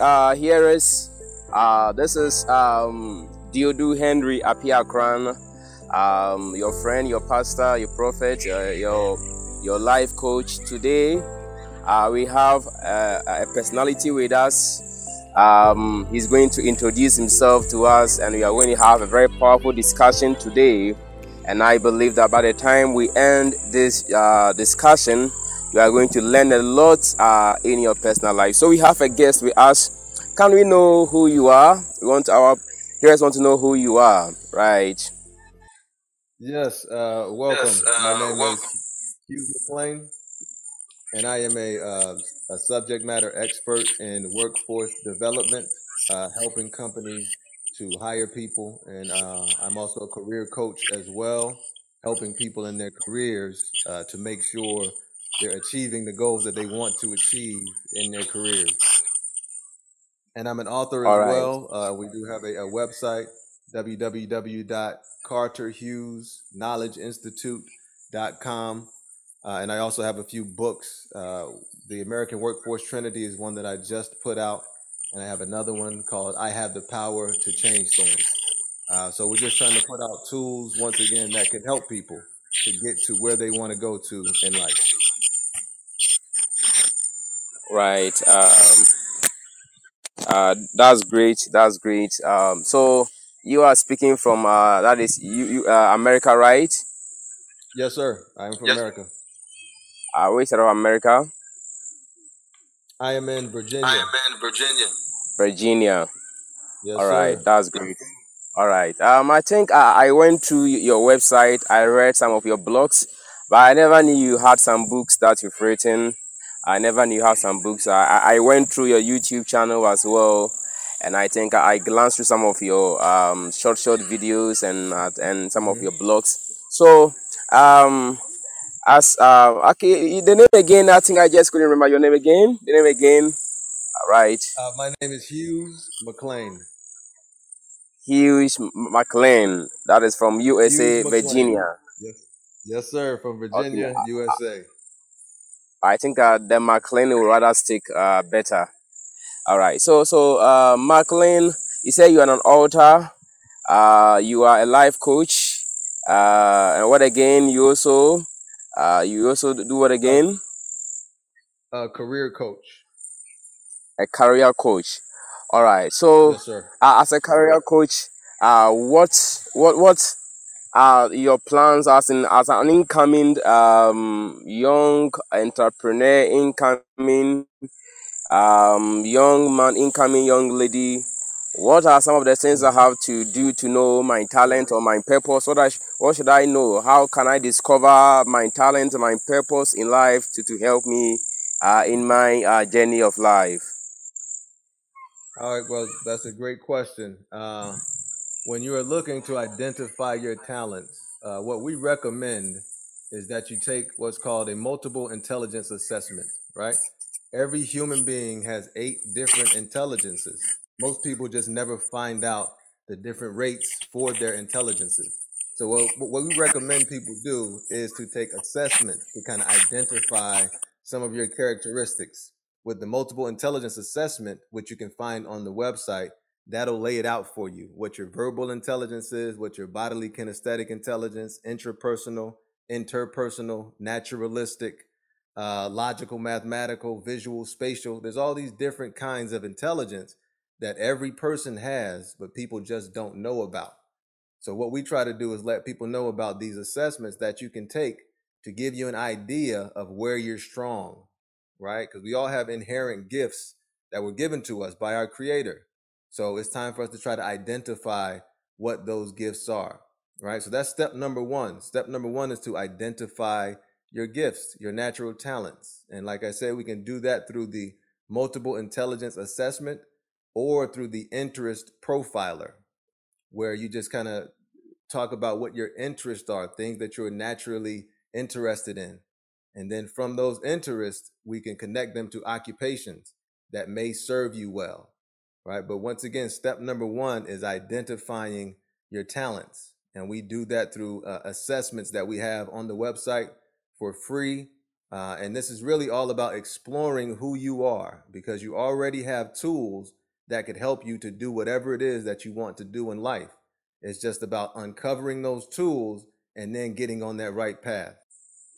uh, hearers. Uh, this is um, Duodu Henry Appiah-korang, um, your friend, your pastor, your prophet, uh, your your life coach. Today, uh, we have uh, a personality with us. Um, he's going to introduce himself to us, and we are going to have a very powerful discussion today. And I believe that by the time we end this uh, discussion, you are going to learn a lot uh, in your personal life. So we have a guest with us. Can we know who you are? We want our hearers want to know who you are, right? Yes, uh, welcome. Yes, uh, My name welcome. is Hugh McLean, and I am a, uh, a subject matter expert in workforce development, uh, helping companies to hire people, and uh, I'm also a career coach as well, helping people in their careers uh, to make sure they're achieving the goals that they want to achieve in their careers. And I'm an author All as right. well. Uh, we do have a, a website, www.carterhughes.knowledgeinstitute.com. Uh, and I also have a few books. Uh, the American Workforce Trinity is one that I just put out. And I have another one called I Have the Power to Change Things. Uh, so we're just trying to put out tools, once again, that can help people to get to where they want to go to in life. Right. Um, uh, that's great. That's great. Um, so you are speaking from uh, that is you, you uh, America, right? Yes, sir. I am from yes. America. Uh, which side of America? I am in Virginia. I am in Virginia. Virginia. Yes, All right. Sir. That's great. All right. Um, I think I, I went to your website. I read some of your blogs, but I never knew you had some books that you've written. I never knew how some books. I, I went through your YouTube channel as well, and I think I glanced through some of your um, short, short videos and uh, and some of your blogs. So, um, as uh, okay, the name again. I think I just couldn't remember your name again. The name again. All right. Uh, my name is Hughes McLean. Hughes McLean. That is from USA, Virginia. Yes, yes, sir. From Virginia, okay. USA. I think uh, the McLean will rather stick uh, better. All right. So so uh, McLean, you say you are an author. Uh, you are a life coach. Uh, and what again? You also uh, you also do what again? A career coach. A career coach. All right. So yes, sir. Uh, as a career coach, uh, what what what are your plans as in as an incoming um, young entrepreneur, incoming um, young man, incoming young lady? What are some of the things I have to do to know my talent or my purpose? What, I, what should I know? How can I discover my talent, my purpose in life to, to help me uh, in my uh, journey of life? All right, well, that's a great question. Uh, when you are looking to identify your talents, uh, what we recommend is that you take what's called a multiple intelligence assessment, right? Every human being has eight different intelligences. Most people just never find out the different rates for their intelligences. So what, what we recommend people do is to take assessment to kind of identify some of your characteristics. With the multiple intelligence assessment, which you can find on the website, that'll lay it out for you what your verbal intelligence is, what your bodily kinesthetic intelligence, intrapersonal, interpersonal, naturalistic, uh, logical, mathematical, visual, spatial. There's all these different kinds of intelligence that every person has, but people just don't know about. So, what we try to do is let people know about these assessments that you can take to give you an idea of where you're strong, right? Because we all have inherent gifts that were given to us by our Creator. So it's time for us to try to identify what those gifts are, right? So that's step number one. Step number one is to identify your gifts, your natural talents. And like I said, we can do that through the multiple intelligence assessment or through the interest profiler, where you just kind of talk about what your interests are, things that you're naturally interested in. And then from those interests, we can connect them to occupations that may serve you well right? But once again, step number one is identifying your talents. And we do that through uh, assessments that we have on the website for free. Uh, and this is really all about exploring who you are because you already have tools that could help you to do whatever it is that you want to do in life. It's just about uncovering those tools and then getting on that right path.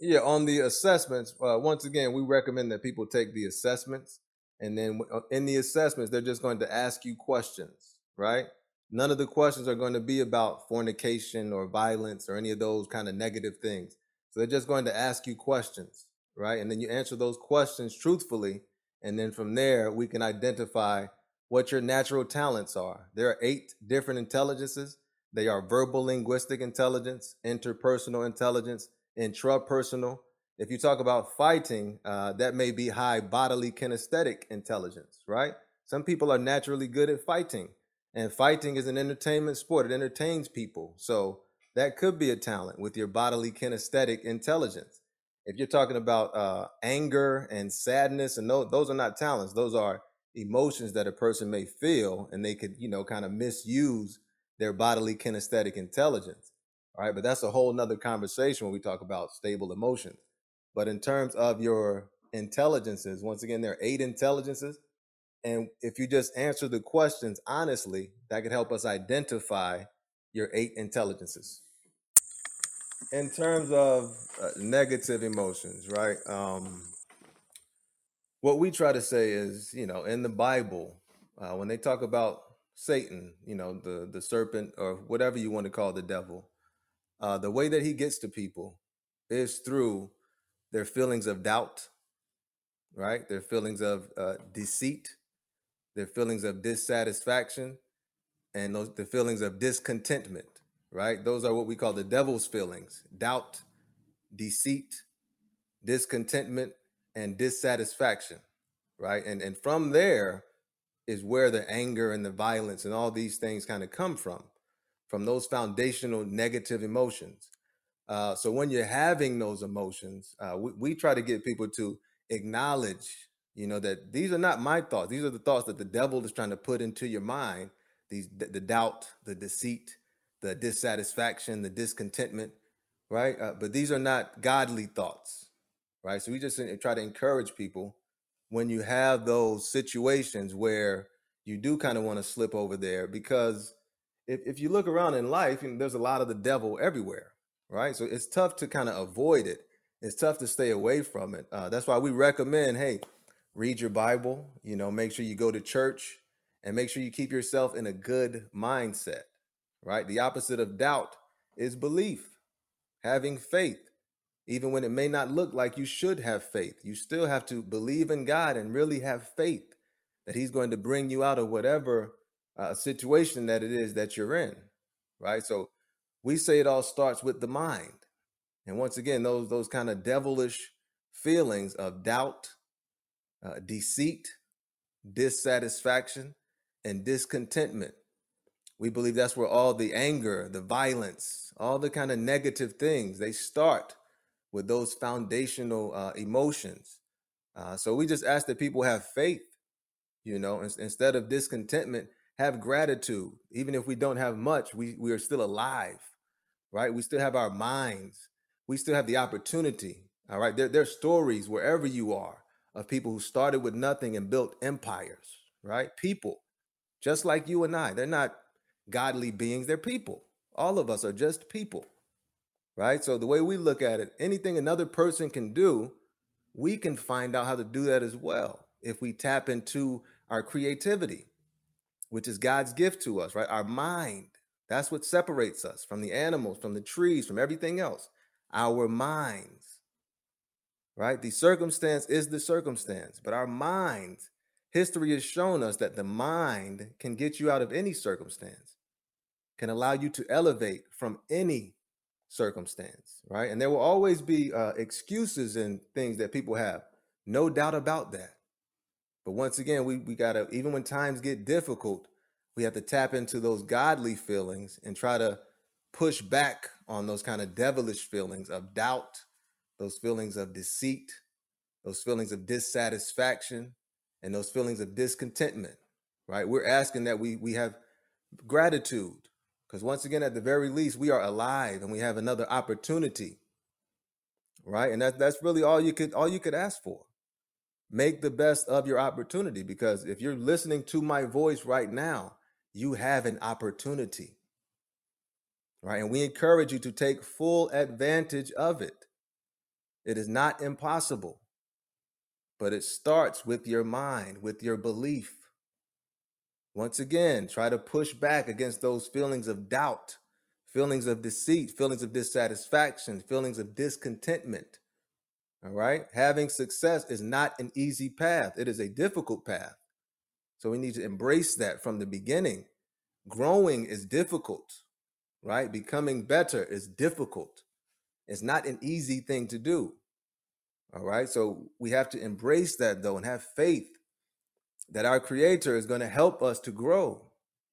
Yeah, on the assessments, uh, once again, we recommend that people take the assessments. And then uh, in the assessments, they're just going to ask you questions, right? None of the questions are going to be about fornication or violence or any of those kind of negative things. So they're just going to ask you questions, right? And then you answer those questions truthfully. And then from there, we can identify what your natural talents are. There are eight different intelligences. They are verbal linguistic intelligence, interpersonal intelligence, intrapersonal. If you talk about fighting, uh, that may be high bodily kinesthetic intelligence, right? Some people are naturally good at fighting, and fighting is an entertainment sport. It entertains people. So that could be a talent with your bodily kinesthetic intelligence. If you're talking about uh, anger and sadness, and those, those are not talents, those are emotions that a person may feel, and they could, you know, kind of misuse their bodily kinesthetic intelligence. All right, but that's a whole nother conversation when we talk about stable emotions. But in terms of your intelligences, once again, there are eight intelligences. And if you just answer the questions honestly, that could help us identify your eight intelligences. In terms of uh, negative emotions, right? Um, what we try to say is, you know, in the Bible, uh, when they talk about Satan, you know, the the serpent or whatever you want to call the devil, uh, the way that he gets to people is through their feelings of doubt, right? Their feelings of uh, deceit, their feelings of dissatisfaction, and those the feelings of discontentment, right? Those are what we call the devil's feelings: doubt, deceit, discontentment, and dissatisfaction, right? And and from there is where the anger and the violence and all these things kind of come from from those foundational negative emotions. Uh, so when you're having those emotions, uh, we, we try to get people to acknowledge, you know, that these are not my thoughts. These are the thoughts that the devil is trying to put into your mind. These the, the doubt, the deceit, the dissatisfaction, the discontentment, right? Uh, but these are not godly thoughts, right? So we just try to encourage people when you have those situations where you do kind of want to slip over there because if, if you look around in life, know, there's a lot of the devil everywhere, right? So it's tough to kind of avoid it. It's tough to stay away from it. Uh, that's why we recommend, hey, read your Bible. You know, make sure you go to church, and make sure you keep yourself in a good mindset. Right. The opposite of doubt is belief, having faith, even when it may not look like you should have faith. You still have to believe in God and really have faith that He's going to bring you out of whatever uh, situation that it is that you're in, right? So we say it all starts with the mind. And once again, those those kind of devilish feelings of doubt, uh, deceit, dissatisfaction, and discontentment. We believe that's where all the anger, the violence, all the kind of negative things they start with those foundational uh, emotions. Uh, so we just ask that people have faith, you know, instead of discontentment, have gratitude. Even if we don't have much, we, we are still alive, right? We still have our minds. We still have the opportunity. All right. There, there are stories wherever you are of people who started with nothing and built empires, right? People just like you and I. They're not godly beings, they're people. All of us are just people, right? So the way we look at it, anything another person can do, we can find out how to do that as well if we tap into our creativity which is God's gift to us, right? Our mind. That's what separates us from the animals, from the trees, from everything else. Our minds, right? The circumstance is the circumstance, but our minds, history has shown us that the mind can get you out of any circumstance, can allow you to elevate from any circumstance, right? And there will always be uh, excuses and things that people have. No doubt about that. But once again, we, we got to, even when times get difficult, we have to tap into those godly feelings and try to push back on those kind of devilish feelings of doubt, those feelings of deceit, those feelings of dissatisfaction, and those feelings of discontentment, right? We're asking that we, we have gratitude because once again, at the very least, we are alive and we have another opportunity, right? And that, that's really all you could all you could ask for. Make the best of your opportunity because if you're listening to my voice right now, you have an opportunity. Right? And we encourage you to take full advantage of it. It is not impossible, but it starts with your mind, with your belief. Once again, try to push back against those feelings of doubt, feelings of deceit, feelings of dissatisfaction, feelings of discontentment. All right. Having success is not an easy path, it is a difficult path. So we need to embrace that from the beginning. Growing is difficult, right? Becoming better is difficult. It's not an easy thing to do. All right. So we have to embrace that though and have faith that our Creator is going to help us to grow.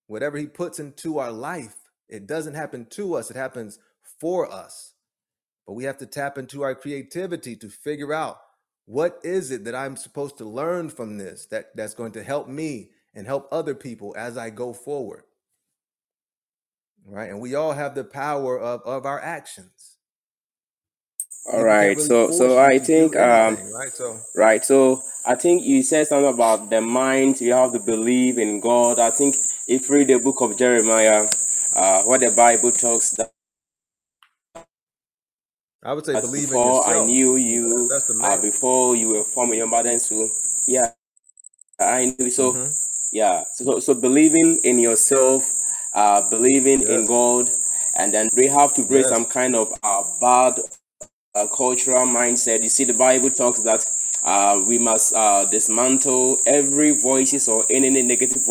Whatever He puts into our life, it doesn't happen to us, it happens for us. But we have to tap into our creativity to figure out what is it that I'm supposed to learn from this that, that's going to help me and help other people as I go forward. Right? And we all have the power of, of our actions. All right. Really so so I think um right so right so I think you said something about the mind. You have to believe in God. I think if you read the book of Jeremiah, uh, what the Bible talks that I would say believe before in yourself. I knew you, that's the uh, before you were forming your mother and so yeah, I knew so mm-hmm. yeah. So so believing in yourself, uh, believing yes. in God, and then we have to break yes. some kind of uh, bad uh, cultural mindset. You see, the Bible talks that uh, we must uh, dismantle every voices or any negative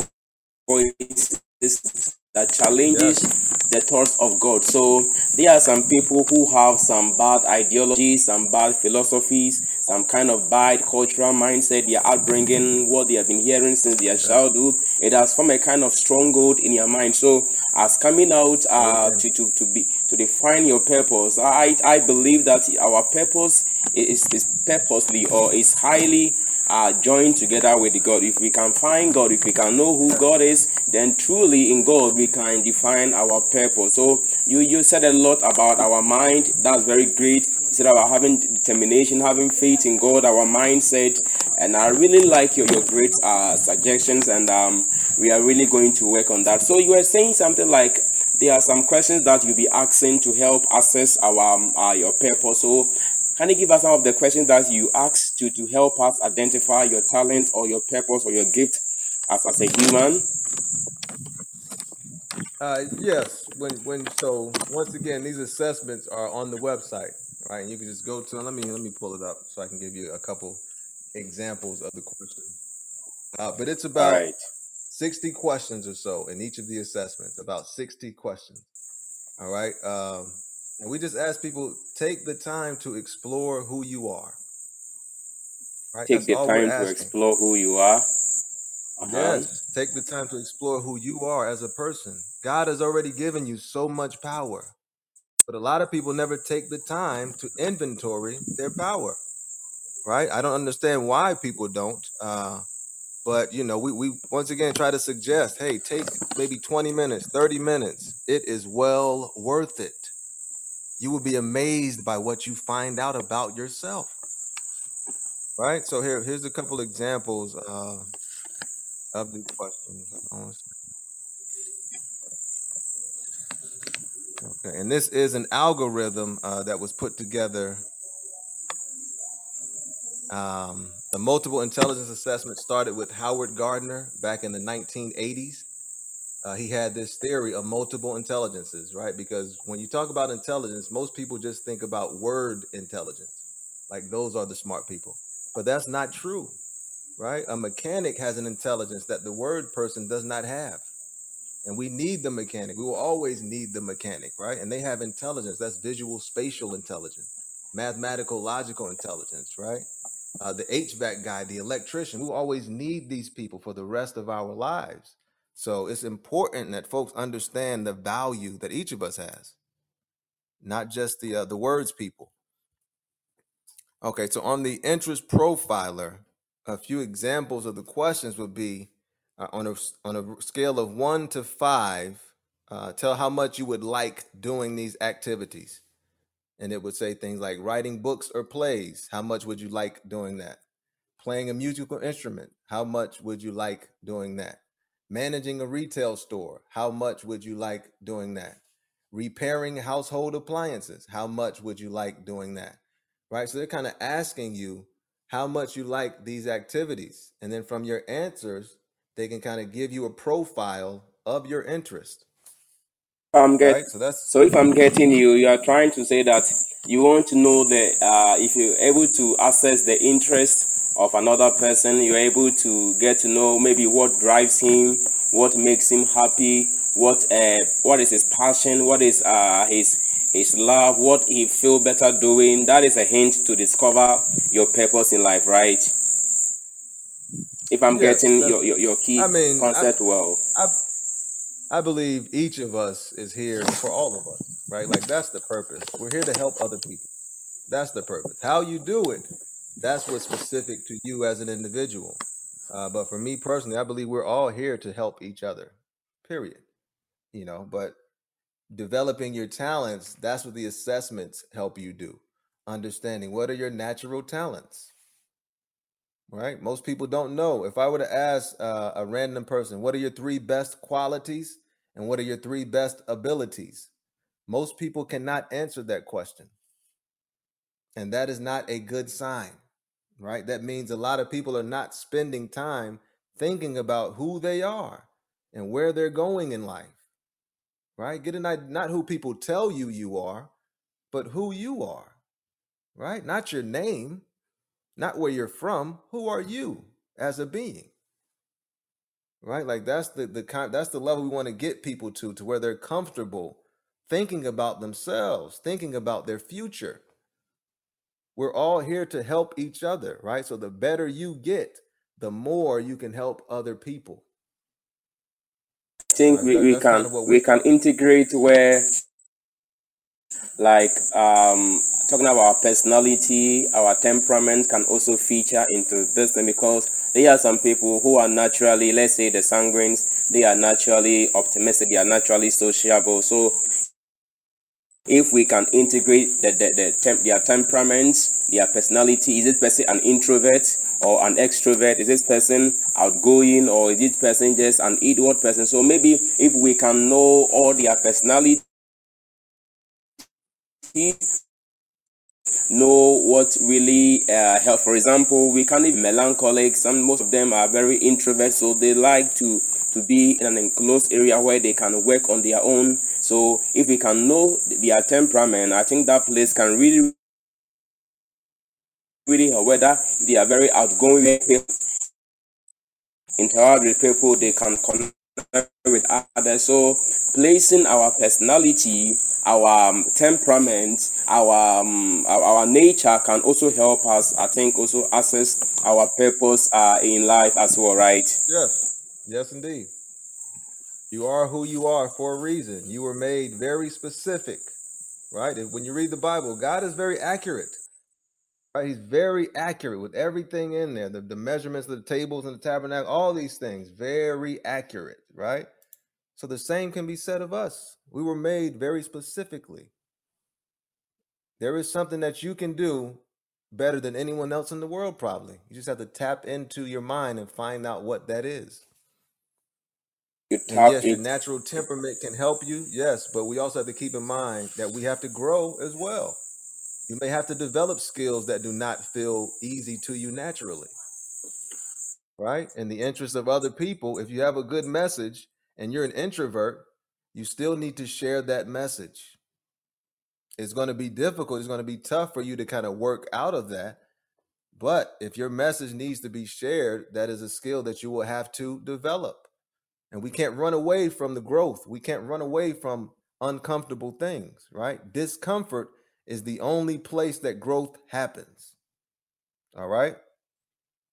voices that challenges yes. the thoughts of God. So there are some people who have some bad ideologies, some bad philosophies, some kind of bad cultural mindset. They are bringing what they have been hearing since their childhood. It has formed a kind of stronghold in your mind. So as coming out uh, to, to, to be to define your purpose, I I believe that our purpose is, is purposely or is highly are joined together with God. If we can find God, if we can know who God is, then truly in God we can define our purpose. So you you said a lot about our mind. That's very great. You said about having determination, having faith in God, our mindset, and I really like your, your great uh, suggestions, and um, we are really going to work on that. So you were saying something like there are some questions that you'll be asking to help assess our um, uh, your purpose. So can you give us some of the questions that you asked to, to help us identify your talent or your purpose or your gift as, as a human? Uh, yes. When when so once again, these assessments are on the website, right? And you can just go to. Let me let me pull it up so I can give you a couple examples of the questions. Uh, but it's about right. sixty questions or so in each of the assessments. About sixty questions. All right. Um, and we just ask people take the time to explore who you are. Right? Take That's the time to explore who you are. Uh-huh. Yes, take the time to explore who you are as a person. God has already given you so much power, but a lot of people never take the time to inventory their power. Right? I don't understand why people don't. Uh, but you know, we we once again try to suggest, hey, take maybe 20 minutes, 30 minutes. It is well worth it you will be amazed by what you find out about yourself. Right? So here, here's a couple examples uh, of the questions. Okay, and this is an algorithm uh, that was put together. Um, the multiple intelligence assessment started with Howard Gardner back in the 1980s uh, he had this theory of multiple intelligences, right? Because when you talk about intelligence, most people just think about word intelligence, like those are the smart people. But that's not true, right? A mechanic has an intelligence that the word person does not have. And we need the mechanic. We will always need the mechanic, right? And they have intelligence. That's visual spatial intelligence, mathematical logical intelligence, right? Uh, the HVAC guy, the electrician, we will always need these people for the rest of our lives. So it's important that folks understand the value that each of us has, not just the uh, the words people. Okay, so on the interest profiler, a few examples of the questions would be uh, on a on a scale of one to five. Uh, tell how much you would like doing these activities. And it would say things like writing books or plays. How much would you like doing that? Playing a musical instrument. How much would you like doing that? Managing a retail store. How much would you like doing that? Repairing household appliances. How much would you like doing that? Right. So they're kind of asking you how much you like these activities. And then from your answers, they can kind of give you a profile of your interest. I'm get, right? So that's so if I'm getting you, you are trying to say that you want to know the uh, if you're able to assess the interest of another person, you're able to get to know maybe what drives him, what makes him happy, what uh, what is his passion, what is uh, his his love, what he feel better doing. That is a hint to discover your purpose in life, right? If I'm yes, getting your, your, your key I mean, concept I, well. I, I believe each of us is here for all of us, right? Like that's the purpose. We're here to help other people. That's the purpose. How you do it, that's what's specific to you as an individual. Uh, but for me personally, I believe we're all here to help each other. Period. You know, but developing your talents, that's what the assessments help you do. Understanding what are your natural talents right? Most people don't know. If I were to ask uh, a random person, what are your three best qualities and what are your three best abilities? Most people cannot answer that question. And that is not a good sign, right? That means a lot of people are not spending time thinking about who they are and where they're going in life, right? Get an idea, not who people tell you you are, but who you are, right? Not your name, not where you're from. Who are you as a being? Right? Like that's the the kind that's the level we want to get people to to where they're comfortable thinking about themselves, thinking about their future. We're all here to help each other, right? So the better you get, the more you can help other people. I think we, we can we, we can integrate where like um talking about our personality, our temperament can also feature into this thing because there are some people who are naturally, let's say the sanguines, they are naturally optimistic, they are naturally sociable. So if we can integrate the, the, the temp, their temperaments, their personality, is this person an introvert or an extrovert? Is this person outgoing or is this person just an inward person? So maybe if we can know all their personality know what really uh, help. For example, we can be melancholic. Some most of them are very introvert, so they like to to be in an enclosed area where they can work on their own. So if we can know their temperament, I think that place can really really help. Whether they are very outgoing people, interact with people, they can connect with others. So placing our personality our um, temperament, our, um, our, our nature can also help us. I think also assess our purpose uh, in life as well, right? Yes, yes, indeed. You are who you are for a reason. You were made very specific, right? And when you read the Bible, God is very accurate. Right? He's very accurate with everything in there. The, the measurements of the tables and the tabernacle, all these things, very accurate, right? So the same can be said of us. We were made very specifically. There is something that you can do better than anyone else in the world, probably. You just have to tap into your mind and find out what that is. And yes, your natural temperament can help you, yes, but we also have to keep in mind that we have to grow as well. You may have to develop skills that do not feel easy to you naturally, right? In the interest of other people, if you have a good message, and you're an introvert, you still need to share that message. It's going to be difficult. It's going to be tough for you to kind of work out of that. But if your message needs to be shared, that is a skill that you will have to develop. And we can't run away from the growth. We can't run away from uncomfortable things, right? Discomfort is the only place that growth happens. All right?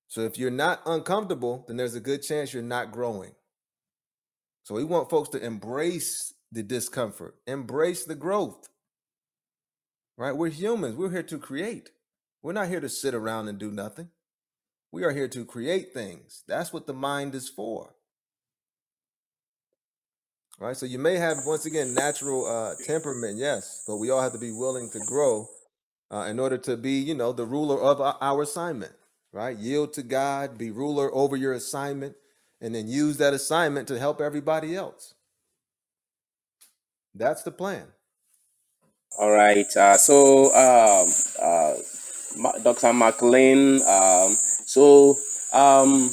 So if you're not uncomfortable, then there's a good chance you're not growing. So we want folks to embrace the discomfort, embrace the growth. Right? We're humans. We're here to create. We're not here to sit around and do nothing. We are here to create things. That's what the mind is for. Right? So you may have once again natural uh, temperament, yes, but we all have to be willing to grow uh, in order to be, you know, the ruler of our assignment, right? Yield to God, be ruler over your assignment, and then use that assignment to help everybody else. That's the plan. All right. Uh, so, um, uh, Dr. McLean, um, so um,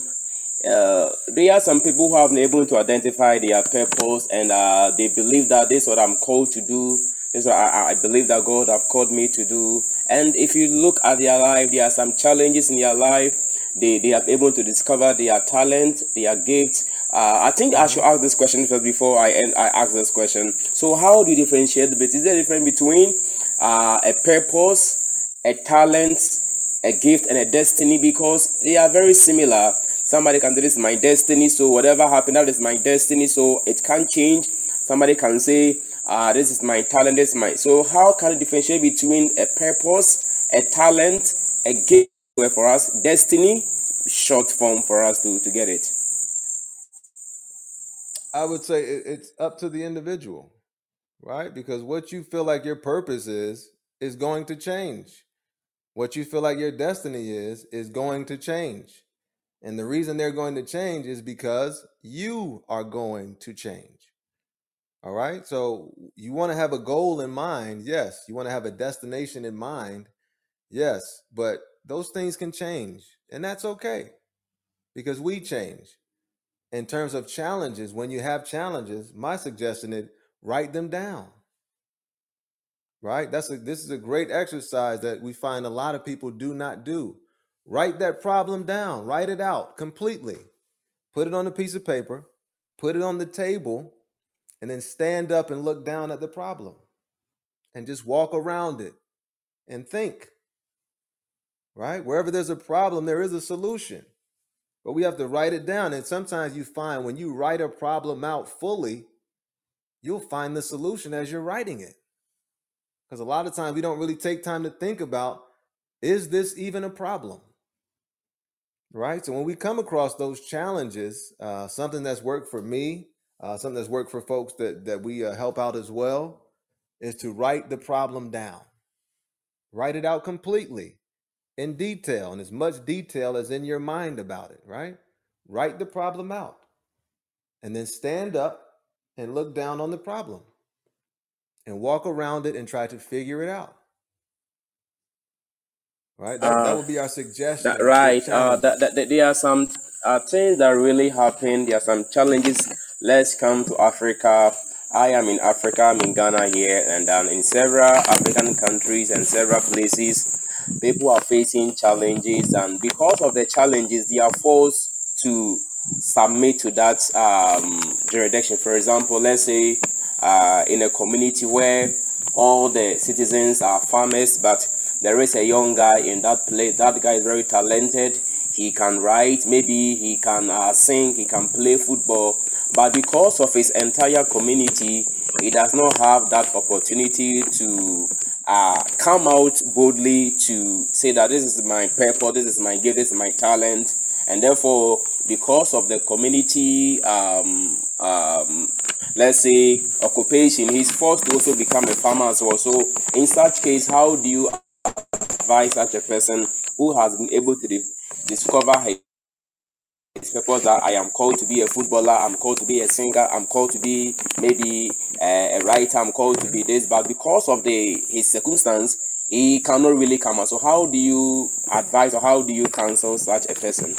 uh, there are some people who have been able to identify their purpose and uh, they believe that this is what I'm called to do. This is what I, I believe that God have called me to do. And if you look at their life, there are some challenges in their life. They, they are able to discover their talent, their gifts. Uh, I think I should ask this question first before I end, I ask this question. So, how do you differentiate bit? Is there a difference between uh, a purpose, a talent, a gift, and a destiny? Because they are very similar. Somebody can say, This is my destiny, so whatever happened, that is my destiny, so it can't change. Somebody can say, uh, This is my talent, this is my. So, how can you differentiate between a purpose, a talent, a gateway for us, destiny, short form for us to, to get it? I would say it's up to the individual, right? Because what you feel like your purpose is, is going to change. What you feel like your destiny is, is going to change. And the reason they're going to change is because you are going to change. All right. So you want to have a goal in mind. Yes. You want to have a destination in mind. Yes. But those things can change. And that's okay because we change. In terms of challenges, when you have challenges, my suggestion is write them down. Right? That's a, this is a great exercise that we find a lot of people do not do. Write that problem down, write it out completely. Put it on a piece of paper, put it on the table, and then stand up and look down at the problem and just walk around it and think. Right? Wherever there's a problem, there is a solution. But we have to write it down. And sometimes you find when you write a problem out fully, you'll find the solution as you're writing it. Because a lot of times we don't really take time to think about is this even a problem? Right? So when we come across those challenges, uh, something that's worked for me, uh, something that's worked for folks that that we uh, help out as well, is to write the problem down, write it out completely, in detail, and as much detail as in your mind about it. Right? Write the problem out, and then stand up and look down on the problem, and walk around it and try to figure it out. Right, that, that Uh, would be our suggestion that, right. Uh, that, that, that there are some uh, things that really happen. There are some challenges. Let's come to Africa. I am in Africa. I'm in Ghana here, and um, in several African countries and several places, people are facing challenges, and because of the challenges, they are forced to submit to that um, jurisdiction. For example, let's say uh, in a community where all the citizens are farmers, but there is a young guy in that place. That guy is very talented. He can write, maybe he can uh, sing, he can play football, but because of his entire community, he does not have that opportunity to uh, come out boldly to say that this is my purpose, this is my gift, this is my talent, and therefore, because of the community, um, um, let's say occupation, he's forced to also become a farmer as well. So, in such case, how do you advise such a person who has been able to di- discover his purpose that I am called to be a footballer, I'm called to be a singer, I'm called to be maybe a, a writer, I'm called to be this, but because of the his circumstance, he cannot really come out. So how do you advise or how do you counsel such a person?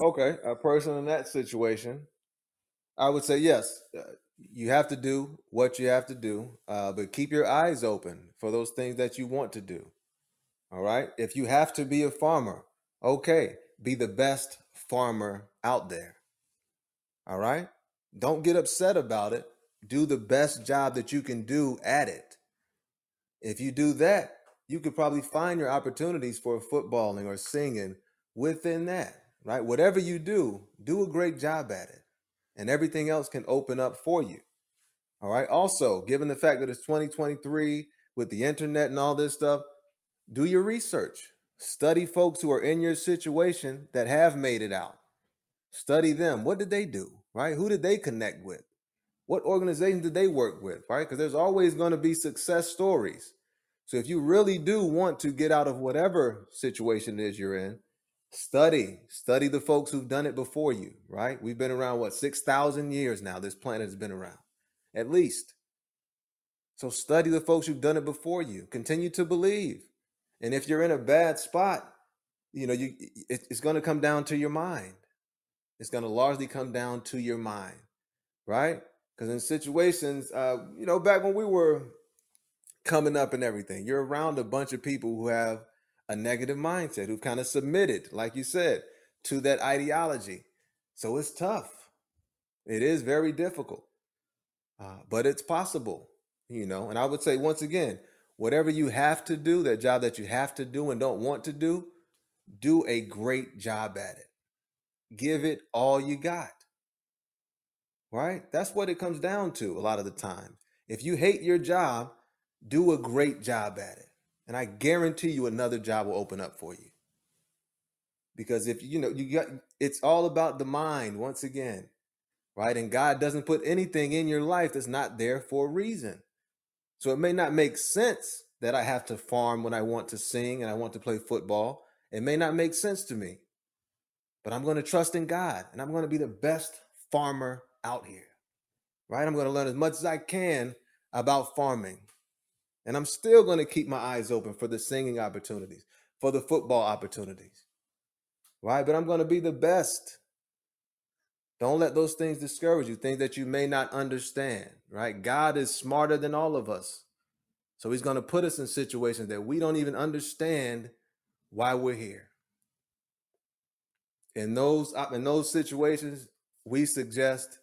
Okay, a person in that situation, I would say yes. Uh, You have to do what you have to do, uh, but keep your eyes open for those things that you want to do. All right. If you have to be a farmer, okay, be the best farmer out there. All right. Don't get upset about it. Do the best job that you can do at it. If you do that, you could probably find your opportunities for footballing or singing within that, right? Whatever you do, do a great job at it, and everything else can open up for you. All right. Also, given the fact that it's 2023 with the internet and all this stuff, do your research. Study folks who are in your situation that have made it out. Study them. What did they do? right? Who did they connect with? What organization did they work with, right? Because there's always going to be success stories. So if you really do want to get out of whatever situation it is you're in, study, study the folks who've done it before you, right? We've been around what 6,000 years now this planet has been around. At least. So study the folks who've done it before you. Continue to believe. And if you're in a bad spot, you know, you it, it's going to come down to your mind. It's going to largely come down to your mind, right? Because in situations, uh, you know, back when we were coming up and everything. You're around a bunch of people who have a negative mindset, who've kind of submitted, like you said, to that ideology. So it's tough. It is very difficult, uh, but it's possible, you know. And I would say, once again, whatever you have to do, that job that you have to do and don't want to do, do a great job at it. Give it all you got. Right? That's what it comes down to a lot of the time. If you hate your job, do a great job at it. And I guarantee you another job will open up for you. Because if you know, you got it's all about the mind once again, right? And God doesn't put anything in your life that's not there for a reason. So it may not make sense that I have to farm when I want to sing and I want to play football. It may not make sense to me, but I'm going to trust in God and I'm going to be the best farmer out here, right? I'm going to learn as much as I can about farming. And I'm still going to keep my eyes open for the singing opportunities, for the football opportunities. Right? But I'm going to be the best. Don't let those things discourage you, things that you may not understand. Right? God is smarter than all of us. So he's going to put us in situations that we don't even understand why we're here. In those uh, in those situations, we suggest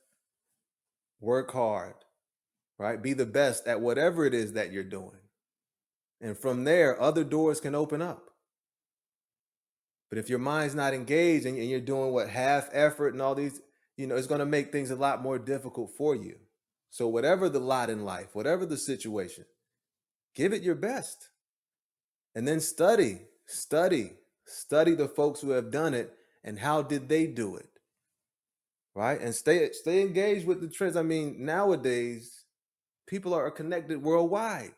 work hard, right? Be the best at whatever it is that you're doing. And from there, other doors can open up. But if your mind's not engaged and you're doing what half effort and all these, you know, it's going to make things a lot more difficult for you. So, whatever the lot in life, whatever the situation, give it your best. And then study, study, study the folks who have done it and how did they do it. Right? And stay stay engaged with the trends. I mean, nowadays people are connected worldwide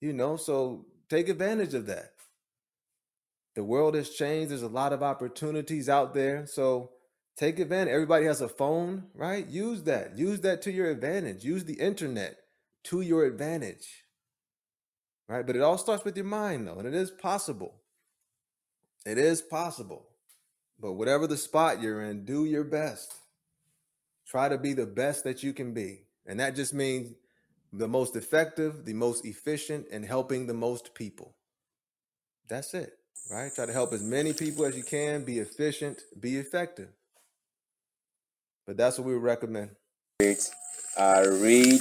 you know so take advantage of that. The world has changed there's a lot of opportunities out there so take advantage everybody has a phone right? Use that use that to your advantage use the internet to your advantage right? But it all starts with your mind though and it is possible. It is possible but whatever the spot you're in do your best. Try to be the best that you can be and that just means the most effective, the most efficient, and helping the most people. That's it, right? Try to help as many people as you can, be efficient, be effective. But that's what we recommend. Uh, read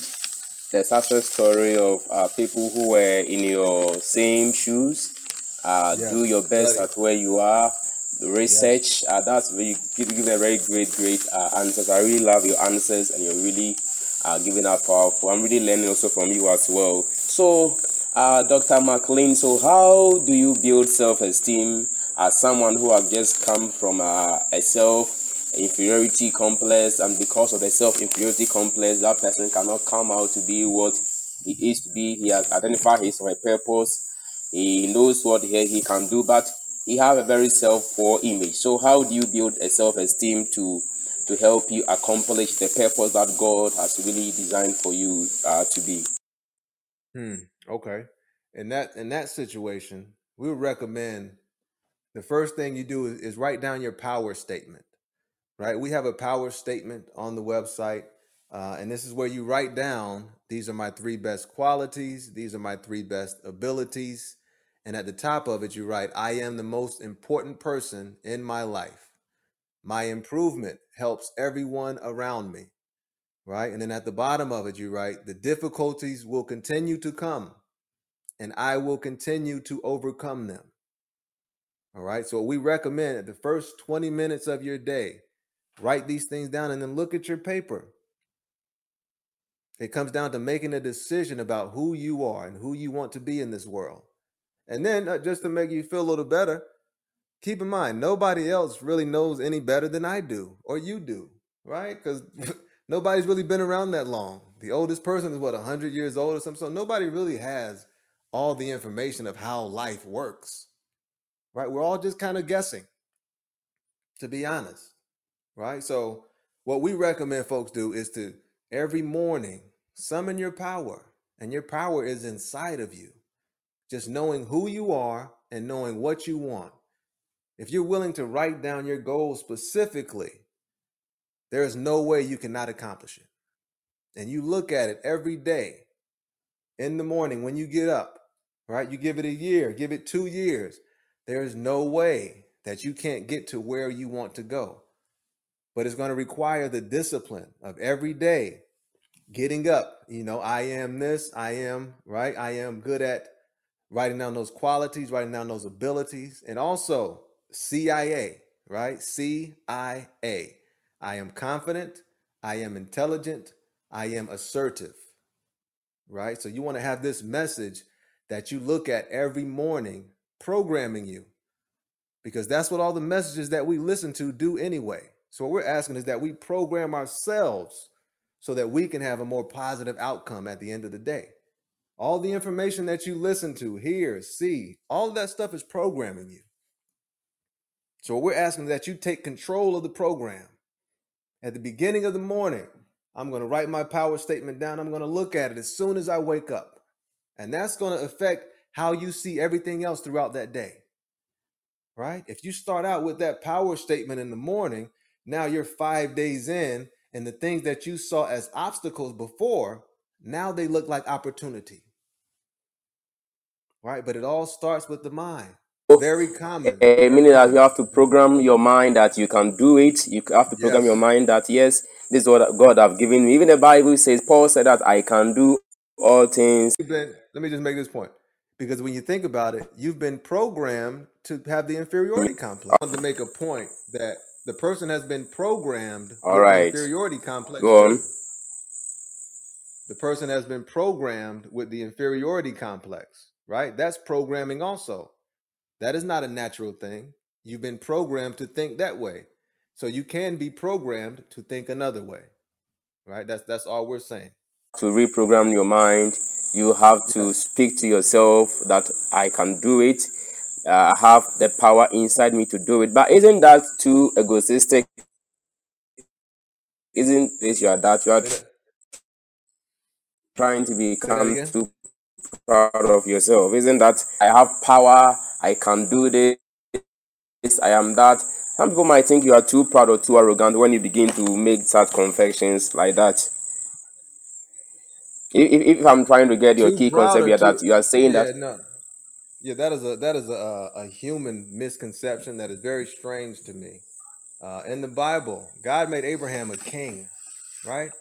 the success story of uh, people who were in your same shoes. Uh. Do your best at where you are. The research. Uh, that's really give, give a very great, great uh, answers. I really love your answers, and you're really uh, giving out powerful. I'm really learning also from you as well. So, uh, Dr. McLean, so how do you build self-esteem as someone who has just come from uh, a self inferiority complex, and because of the self inferiority complex, that person cannot come out to be what he is to be. He has identified his or her purpose. He knows what he, he can do, but he have a very self poor image. So, how do you build a self esteem to to help you accomplish the purpose that God has really designed for you uh, to be. Hmm. Okay. In that in that situation, we would recommend the first thing you do is, is write down your power statement. Right. We have a power statement on the website, uh, and this is where you write down these are my three best qualities. These are my three best abilities. And at the top of it, you write, I am the most important person in my life. My improvement helps everyone around me. Right. And then at the bottom of it, you write, the difficulties will continue to come and I will continue to overcome them. All right. So we recommend at the first 20 minutes of your day, write these things down and then look at your paper. It comes down to making a decision about who you are and who you want to be in this world. And then, uh, just to make you feel a little better, keep in mind, nobody else really knows any better than I do or you do. right? Because nobody's really been around that long. The oldest person is what, 100 years old or something? So nobody really has all the information of how life works, right? We're all just kind of guessing, to be honest, right? So what we recommend folks do is to every morning summon your power, and your power is inside of you. Just knowing who you are and knowing what you want. If you're willing to write down your goals specifically, there is no way you cannot accomplish it. And you look at it every day in the morning when you get up, right? You give it a year, give it two years. There is no way that you can't get to where you want to go. But it's going to require the discipline of every day getting up. You know, I am this, I am, right? I am good at writing down those qualities, writing down those abilities, and also CIA, right? CIA. I am confident, I am intelligent, I am assertive, right? So you want to have this message that you look at every morning programming you because that's what all the messages that we listen to do anyway. So what we're asking is that we program ourselves so that we can have a more positive outcome at the end of the day. All the information that you listen to, hear, see, all of that stuff is programming you. So we're asking that you take control of the program. At the beginning of the morning, I'm going to write my power statement down. I'm going to look at it as soon as I wake up. And that's going to affect how you see everything else throughout that day. Right? If you start out with that power statement in the morning, now you're five days in, and the things that you saw as obstacles before, now they look like opportunity. Right? But it all starts with the mind. Very common. Uh, meaning that you have to program your mind that you can do it. You have to program Yes. your mind that yes, this is what God have given me. Even the Bible says, Paul said that I can do all things. Let me just make this point. Because when you think about it, you've been programmed to have the inferiority complex. I want to make a point that the person has been programmed All right, the inferiority complex go on. The person has been programmed with the inferiority complex, right? That's programming also. That is not a natural thing. You've been programmed to think that way. So you can be programmed to think another way, right? That's that's all we're saying. To reprogram your mind, you have to Yes. speak to yourself that I can do it. Uh, I have the power inside me to do it. But isn't that too egoistic? Isn't this you are that you are trying to become too proud of yourself? Isn't that I have power, I can do this, I am that? Some people might think you are too proud or too arrogant when you begin to make such confessions like that. If, if, I'm trying to get your Too key concept here, too that you are saying that yeah, no. Yeah, that is a that is a, a human misconception that is very strange to me. Uh, in the Bible, God made Abraham a king, right?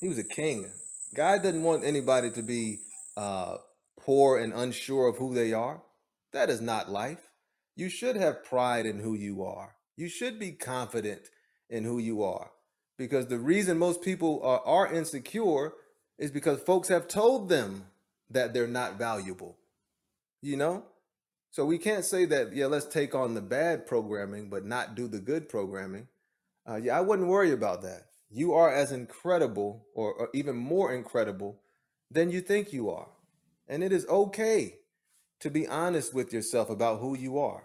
He was a king. God didn't want anybody to be uh, poor and unsure of who they are. That is not life. You should have pride in who you are. You should be confident in who you are. Because the reason most people are, are insecure is because folks have told them that they're not valuable, you know? So we can't say that, yeah, let's take on the bad programming, but not do the good programming. Uh, yeah, I wouldn't worry about that. You are as incredible or, or even more incredible than you think you are. And it is okay to be honest with yourself about who you are,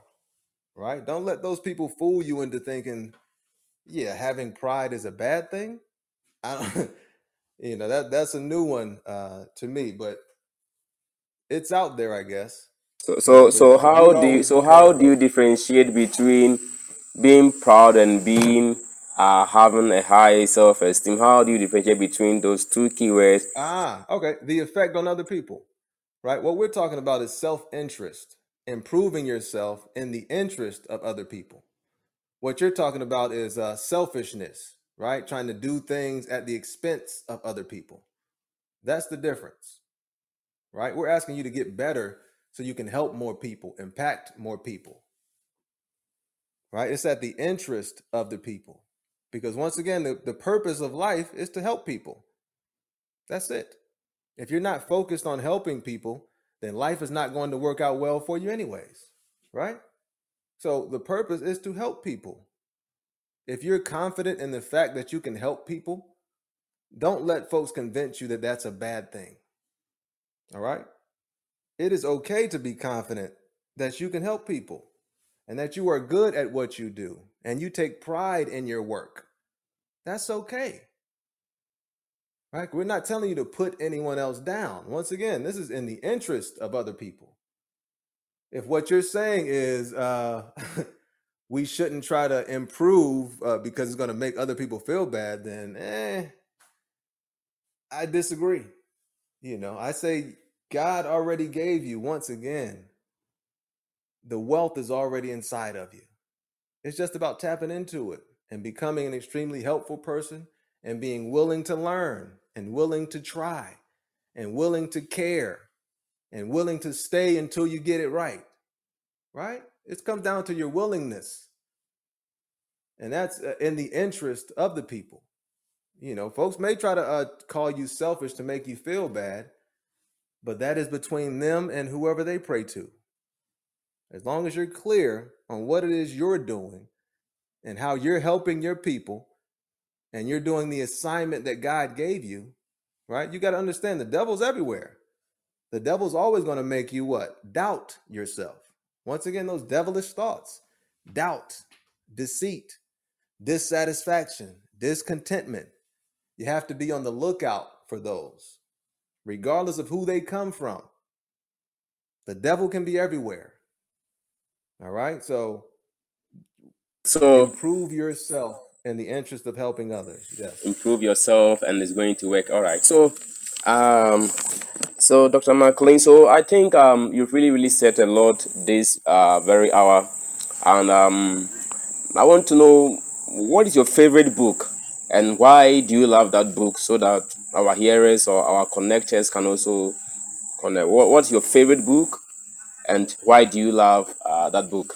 right? Don't let those people fool you into thinking, yeah, having pride is a bad thing. I don't, you know, that that's a new one uh, to me, but it's out there, I guess. so so so how do you so how do you differentiate between being proud and being uh having a high self-esteem? How do you differentiate between those two keywords? Ah, okay. The effect on other people, right? What we're talking about is self-interest, improving yourself in the interest of other people. What you're talking about is uh, selfishness, right? Trying to do things at the expense of other people. That's the difference, right? We're asking you to get better so you can help more people, impact more people, right? It's at the interest of the people. Because once again, the, the purpose of life is to help people. That's it. If you're not focused on helping people, then life is not going to work out well for you, anyways, right? So the purpose is to help people. if you're confident in the fact that you can help people, don't let folks convince you that that's a bad thing. All right? It is okay to be confident that you can help people and that you are good at what you do and you take pride in your work. That's okay. Right? We're not telling you to put anyone else down. Once again, this is in the interest of other people. If what you're saying is uh, we shouldn't try to improve uh, because it's going to make other people feel bad, then eh, I disagree. You know, I say God already gave you once again. The wealth is already inside of you. It's just about tapping into it and becoming an extremely helpful person and being willing to learn and willing to try and willing to care and willing to stay until you get it right. Right? It comes down to your willingness. And that's uh, in the interest of the people. You know, folks may try to uh, call you selfish to make you feel bad, but that is between them and whoever they pray to. As long as you're clear on what it is you're doing and how you're helping your people and you're doing the assignment that God gave you, right? You got to understand the devil's everywhere. The devil's always going to make you what? Doubt yourself. Once again, those devilish thoughts doubt, deceit, dissatisfaction, discontentment. You have to be on the lookout for those, regardless of who they come from. The devil can be everywhere. All right. So, so improve yourself in the interest of helping others. Yes. Improve yourself, and it's going to work. All right. So, um, so Dr. McLean, so I think um, you've really, really said a lot this uh, very hour, and um, I want to know what is your favorite book and why do you love that book so that our hearers or our connectors can also connect. What, what's your favorite book and why do you love uh, that book?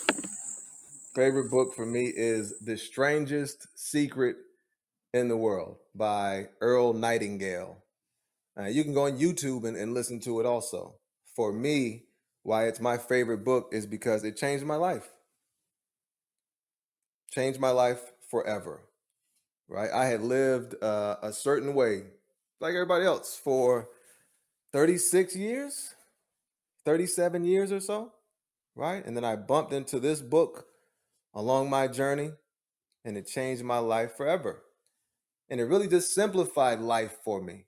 Favorite book for me is The Strangest Secret in the World by Earl Nightingale. Uh, you can go on YouTube and, and listen to it also. For me, why it's my favorite book is because it changed my life. Changed my life forever. Right? I had lived uh, a certain way, like everybody else, for 36 years, 37 years or so. Right? And then I bumped into this book along my journey, and it changed my life forever. And it really just simplified life for me.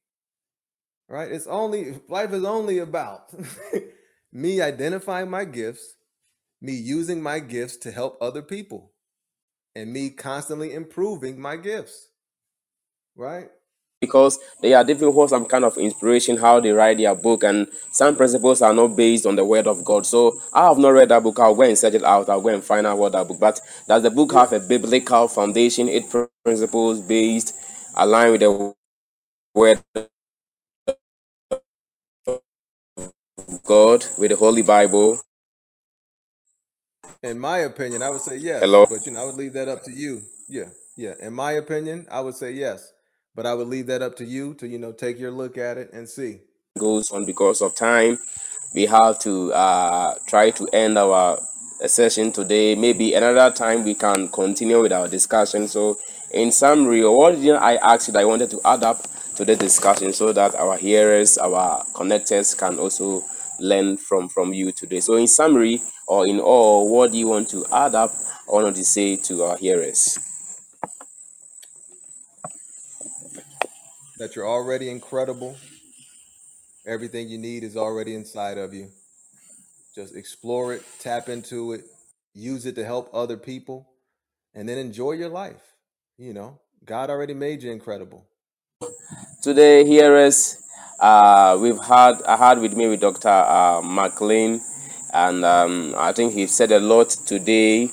Right? It's only, life is only about me identifying my gifts, me using my gifts to help other people, and me constantly improving my gifts. Right? Because they are different for some kind of inspiration how they write their book and some principles are not based on the word of god so i have not read that book i'll go and search it out i'll go and find out what that book but does the book have a biblical foundation eight principles based aligned with the word of god with the holy bible In my opinion, I would say yes. hello But you know, I would leave that up to you. Yeah, yeah. In my opinion, I would say yes. But I would leave that up to you to, you know, take your look at it and see. goes on because of time. We have to uh, try to end our session today. Maybe another time we can continue with our discussion. So in summary what did i asked you that i wanted to add up to the discussion so that our hearers our connectors can also learn from from you today? So in summary or in all what do you want to add up or want to say to our hearers That you're already incredible. Everything you need is already inside of you. Just explore it, tap into it, use it to help other people, and then enjoy your life. You know, God already made you incredible. Today, hearers, uh, we've had I had with me with Dr. Uh, McLean, and um, I think he said a lot today.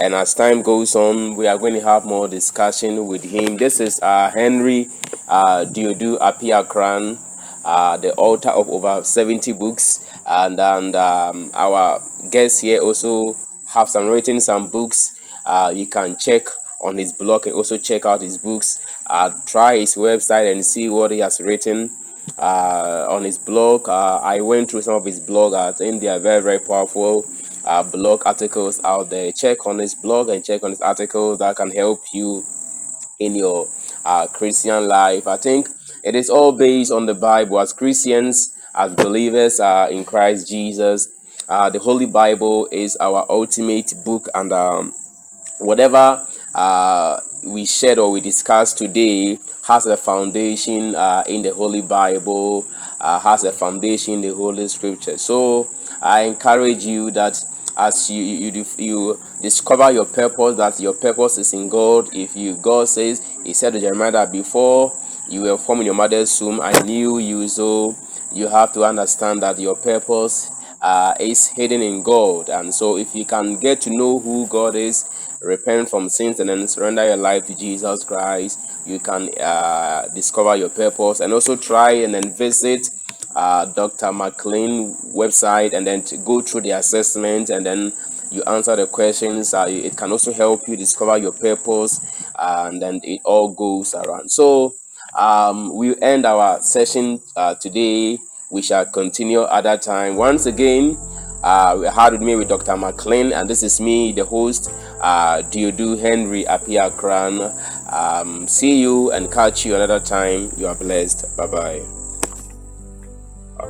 And as time goes on, we are going to have more discussion with him. This is uh, Henry uh, Duodu Appiah-korang, uh, the author of over 70 books, and and um, our guests here also have some written some books. Uh, you can check on his blog and also check out his books. Uh, try his website and see what he has written uh, on his blog. Uh, I went through some of his blog. I think they are very very powerful. Uh, blog articles out there. Check on his blog and check on his articles that can help you in your uh, Christian life. I think it is all based on the Bible. As Christians, as believers uh, in Christ Jesus, uh, the Holy Bible is our ultimate book, and um, whatever uh, we shared or we discussed today has a foundation uh, in the Holy Bible, uh, has a foundation in the Holy Scripture. So I encourage you that as you, you you discover your purpose, that your purpose is in God. If you God says He said to Jeremiah that before you were formed in your mother's womb, I knew you. So you have to understand that your purpose uh, is hidden in God. And so, if you can get to know who God is, repent from sins, and then surrender your life to Jesus Christ, you can uh, discover your purpose. And also try and then visit uh, Dr. McLean website and then to go through the assessment and then you answer the questions. Uh, it can also help you discover your purpose, and then it all goes around. So um, we end our session uh, today we shall continue at that time. Once again, uh, we had with me with Dr. McLean, and this is me, the host, uh, Diodu Henry Apia Kran. Um, see you and catch you another time. You are blessed. Bye bye.